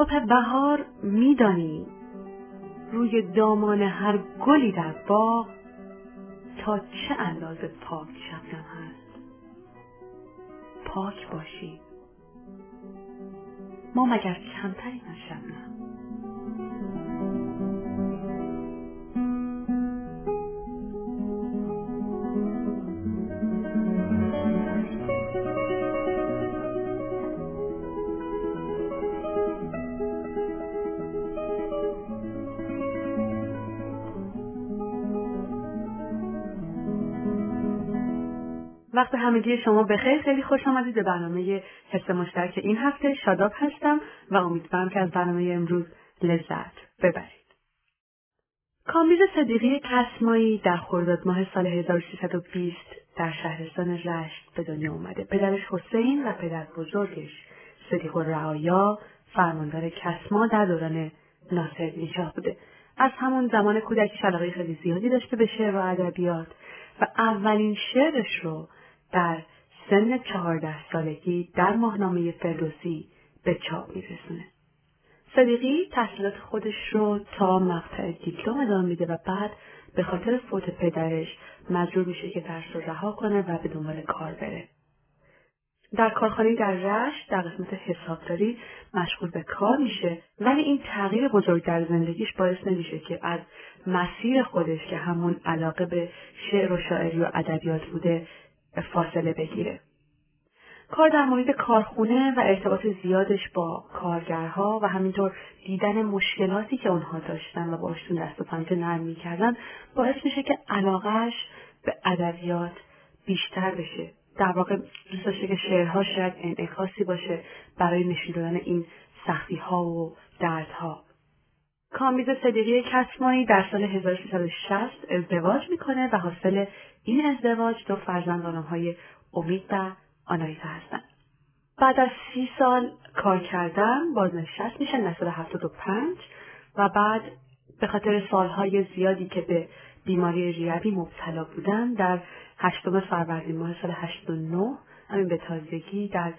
صبح بهار می‌دانیم روی دامان هر گلی در باغ تا چه اندازه پاک شبنم هست. پاک باشی. ما مگر کمتریم از وقت همگی شما بخیر خیلی خوش آمدید به برنامه حس مشترک این هفته شاداب هستم و امیدوارم که از برنامه امروز لذت ببرید. کامیز صدیقی کسمایی در خرداد ماه سال 1320 در شهرستان رشت به دنیا اومده. پدرش حسین و پدر بزرگش صدیق رعایا فرماندار کسما در دوران ناصر شاه بوده. از همون زمان کودکی علاقه خیلی زیادی داشته به شعر و ادبیات و اولین شعرش رو در سن چهارده سالگی در ماهنامه فردوسی به چاپ میرسونه. صدیقی تحصیلات خودش رو تا مقطع دیپلم ادامه میده و بعد به خاطر فوت پدرش مجبور میشه که درس رو رها کنه و به دنبال کار بره. در کارخانه در رشت در قسمت حسابداری مشغول به کار میشه ولی این تغییر بزرگ در زندگیش باعث نمیشه که از مسیر خودش که همون علاقه به شعر و شاعری و ادبیات بوده فاصله بگیره. کار در محیط کارخونه و ارتباط زیادش با کارگرها و همینطور دیدن مشکلاتی که اونها داشتن و باشتون دست و پنجه نرم می‌کردن باعث میشه که علاقهش به ادبیات بیشتر بشه در واقع دوست داشته که شعرها شاید انعکاسی باشه برای نشون دادن این سختی ها و دردها کامیز صدیقی کسمایی در سال 1360 ازدواج می‌کنه و حاصل این ازدواج دو فرزند های امید و آنایتا هستند. بعد از سی سال کار کردن بازنشست میشن در سال 75 و بعد به خاطر سالهای زیادی که به بیماری ریوی مبتلا بودن در هشتم فروردین ماه سال 89 همین به تازگی در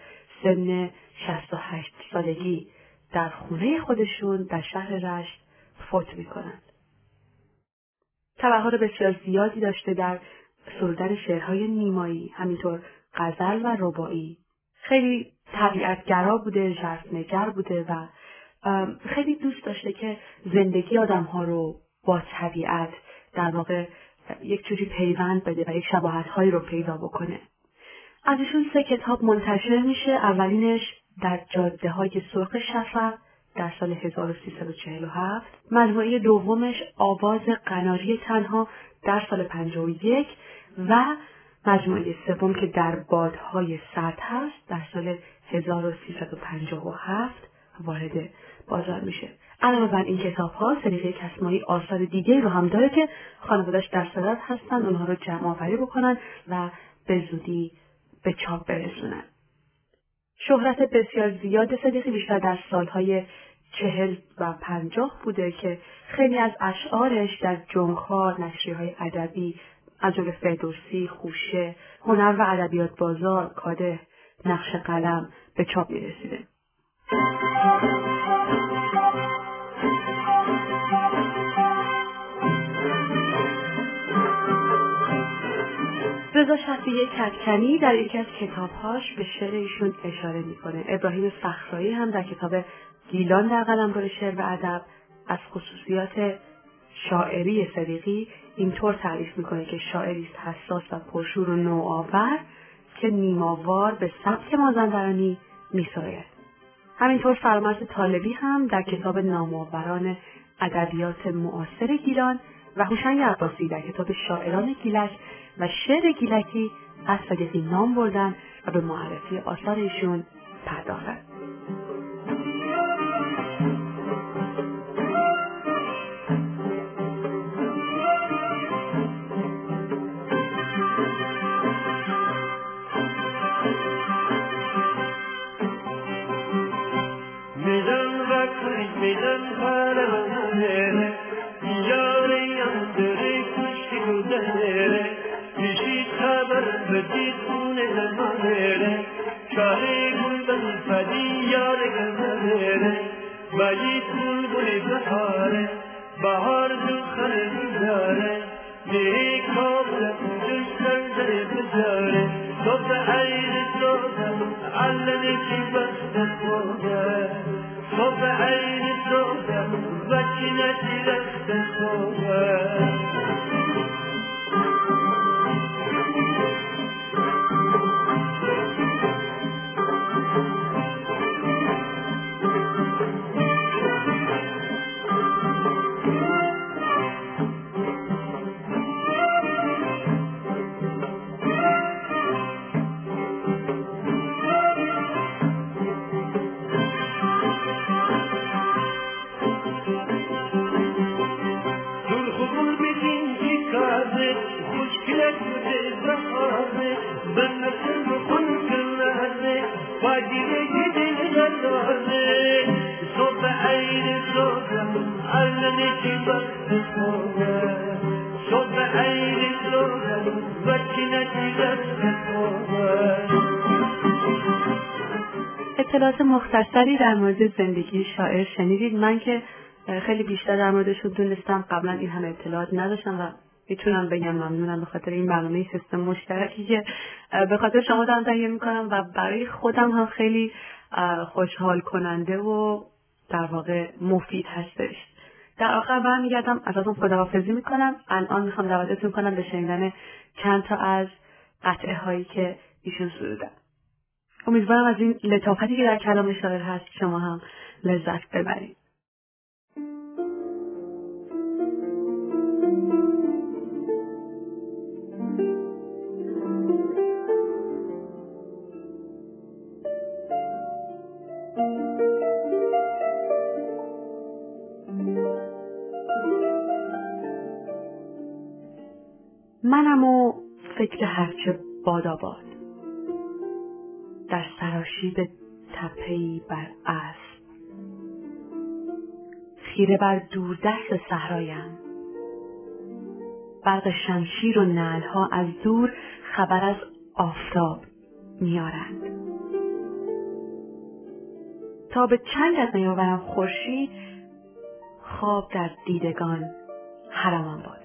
سن 68 سالگی در خونه خودشون در شهر رشت فوت می‌کنند. تبهر بسیار زیادی داشته در سرودن شعرهای نیمایی همینطور غزل و ربایی خیلی طبیعتگرا بوده ژرفنگر بوده و خیلی دوست داشته که زندگی آدمها رو با طبیعت در واقع یک جوری پیوند بده و یک شباهت هایی رو پیدا بکنه. از ایشون سه کتاب منتشر میشه اولینش در جاده های سرخ شفق در سال 1347 مجموعه دومش آواز قناری تنها در سال 51 و مجموعه سوم که در بادهای سرد هست در سال 1357 وارد بازار میشه. علاوه بر این کتاب ها سلیقه کسمایی آثار دیگه رو هم داره که خانوادش در صدت هستن اونها رو جمع آوری بکنن و به زودی به چاپ برسونن. شهرت بسیار زیاد صدیقی بیشتر در سالهای چهل و پنجاه بوده که خیلی از اشعارش در جنگها نشریه های ادبی از جمله فردوسی خوشه هنر و ادبیات بازار کاده نقش قلم به چاپ می‌رسیده. رضا شفیعی کتکنی در یکی از کتابهاش به شعر ایشون اشاره می‌کنه. ابراهیم فخرایی هم در کتاب گیلان در قلمرو شعر و ادب از خصوصیات شاعری صدیقی اینطور تعریف می‌کنه که شاعری است حساس و پرشور و نوآور که نیماوار به سبک مازندرانی میساید. همینطور فرامرز طالبی هم در کتاب نامآوران ادبیات معاصر گیلان و هوشنگ عباسی در کتاب شاعران گیلک و شعر گیلکی از صدیقی نام بردن و به معرفی آثار ایشون پرداختند الدهر صوت عين السودة علمك بختك موجة صوت عين السودة بكنت لختك موجة اطلاعات مختصری در مورد زندگی شاعر شنیدید. من که خیلی بیشتر در موردشون دونستم. قبلا این همه اطلاعات نداشتم و می‌تونم بگم ممنونم به خاطر این برنامه سیستم مشترکی که به خاطر شما دارم تهیه می‌کنم و برای خودم هم خیلی خوشحال کننده و در واقع مفید هستش. در آخر برمیگردم ازتون خداحافظی می‌کنم. الان می‌خوام دعوتتون کنم به شنیدن چند تا از قطعه هایی که ایشون سرودن امیدوارم از این لطافتی که در کلام شاعر هست شما هم لذت ببرید. منم و فکر هرچه باداباد در سراشیب تپهای بر اسب. خیره بر دوردست صحرایم برق شمشیر و نلها از دور خبر از آفتاب میارند تا به چند نیاورم خورشید خواب در دیدگان حرمم باد.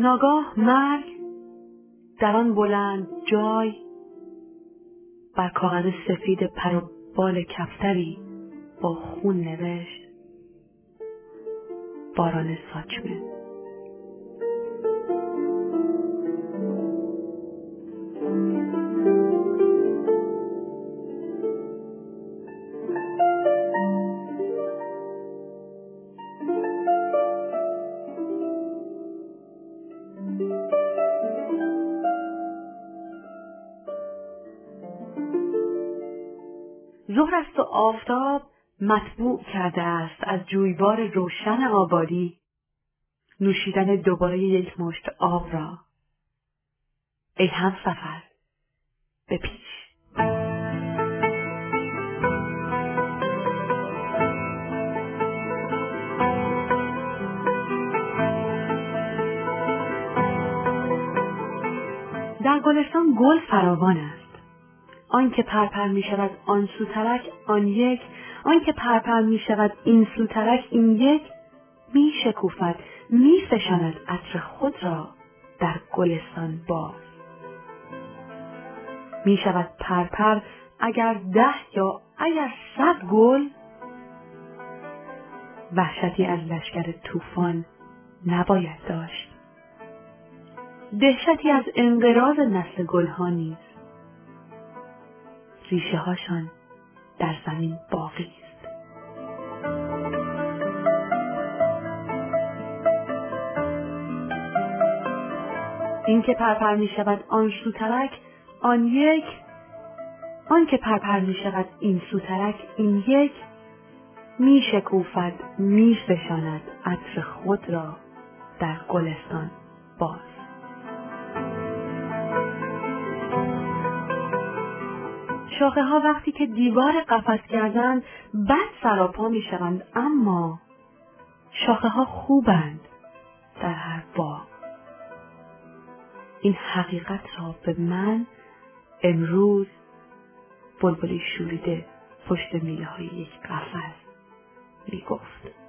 ناگاه مرگ در آن بلند جای بر کاغذ سفید پر و بال کفتری با خون نوشت. باران ساچمه. آفتاب مطبوع کرده است از جویبار روشن آبادی. نوشیدن دوباره یک مشت آب را. ای هم سفر به پیش. در گلستان گل فراوان است. آن که پرپر می شود آن سوترک آن یک. آن که پرپر می شود این سوترک این یک. می شکوفد می فشاند عطر خود را در گلستان باز. می شود پرپر اگر ده یا اگر صد گل. وحشتی از لشکر طوفان نباید داشت. دهشتی از انقراض نسل گلها نیست ریشه هاشان در زمین باقی است. این که پرپر می شود آن سوترک آن یک. آن که پرپر می شود این سوترک این یک. می شکوفد می فشاند عطر خود را در گلستان باز. شاخه ها وقتی که دیوار قفس کردند بد سراپا می شوند اما شاخه ها خوبند در هر باغ این حقیقت را به من امروز بلبلی شوریده پشت میله های یک قفس می گفت.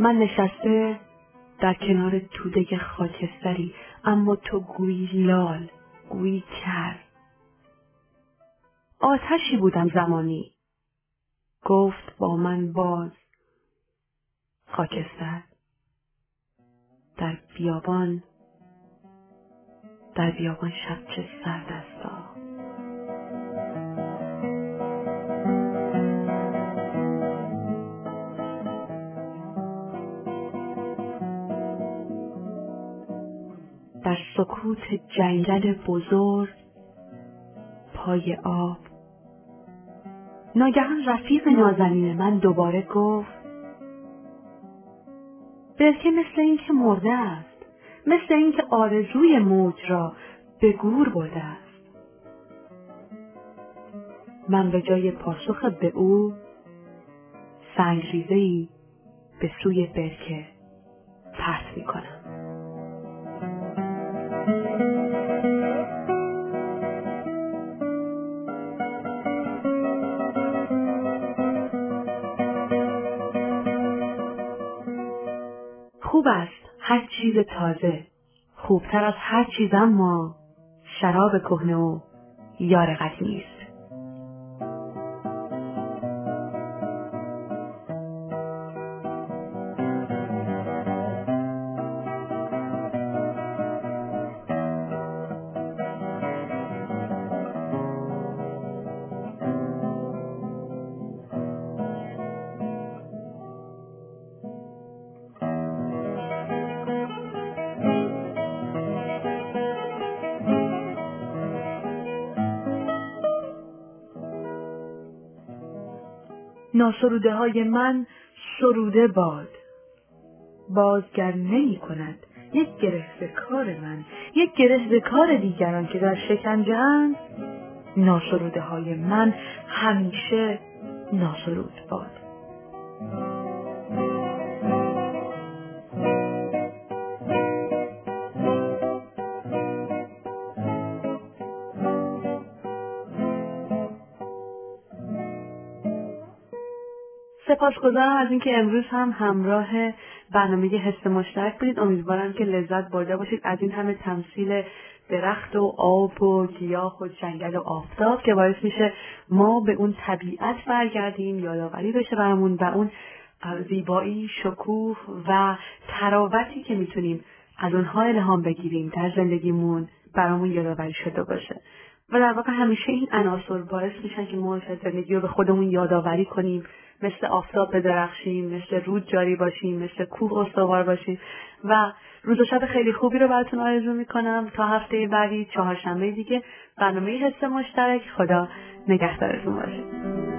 من نشسته در کنار توده خاکستری اما تو گویی لال گویی کر آتشی بودم زمانی. گفت با من باز خاکستر. در بیابان در بیابان شب چه سرد است سکوت جنگل بزرگ پای آب ناگهان رفیق نازنین من دوباره گفت برکه مثل اینکه مرده است مثل اینکه آرزوی موج را به گور برده است من به جای پاسخ به او سنگریزهای به سوی برکه پرت می کنم. هر چیز تازه خوبتر از هر چیز اما شراب کهنه و یار قدیمی است ناسروده های من سروده باد. بازگر نمی کند یک گره کار من یک گره کار دیگران که در شکنجه ناسروده های من همیشه ناسرود باد. سپاسگزارم از اینکه امروز هم همراه برنامه حس مشترک بودید. امیدوارم که لذت برده باشید. از این همه تمثیل درخت و آب و گیاه و جنگل و آفتاب که باعث میشه ما به اون طبیعت برگردیم یادآوری بشه برامون و اون زیبایی شکوه و تراوتی که می‌تونیم از اونها الهام بگیریم در زندگیمون برامون یادآوری شده باشه. و در واقع همیشه این عناصر باعث میشن که ما زندگی رو به خودمون یادآوری کنیم. مثل آفتاب بدرخشیم مثل رود جاری باشیم مثل کوه استوار باشیم. و روز و شب خیلی خوبی رو براتون آرزو می‌کنم. تا هفته بعدی چهارشنبه دیگه برنامه حس مشترک. خدا نگهدارتون باشه.